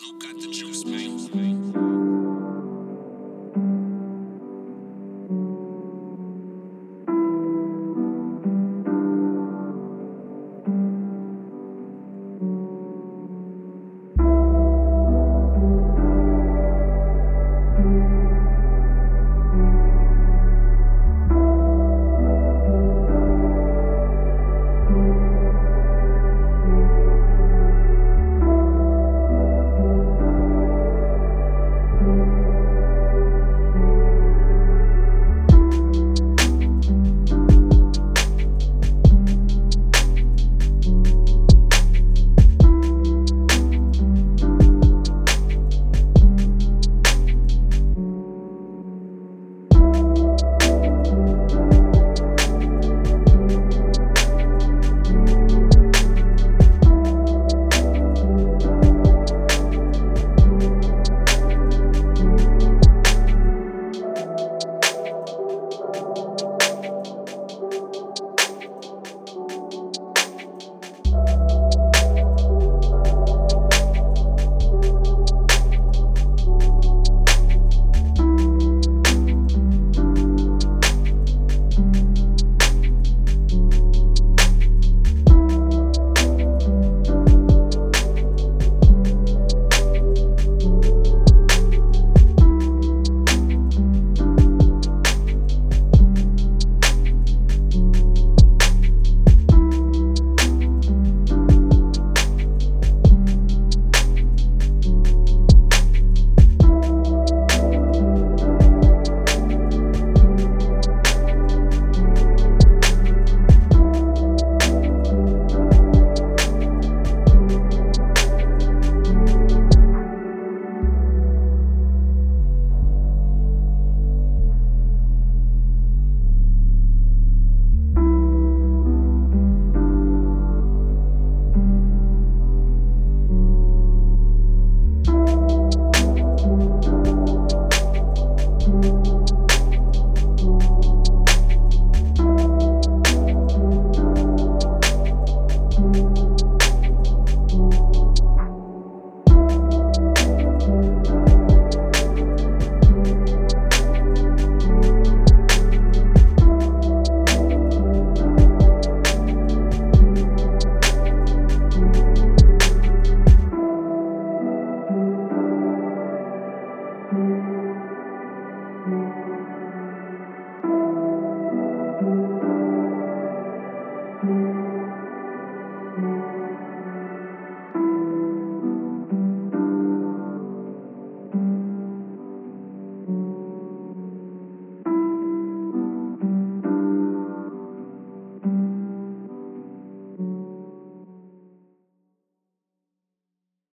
Who got the juice, man.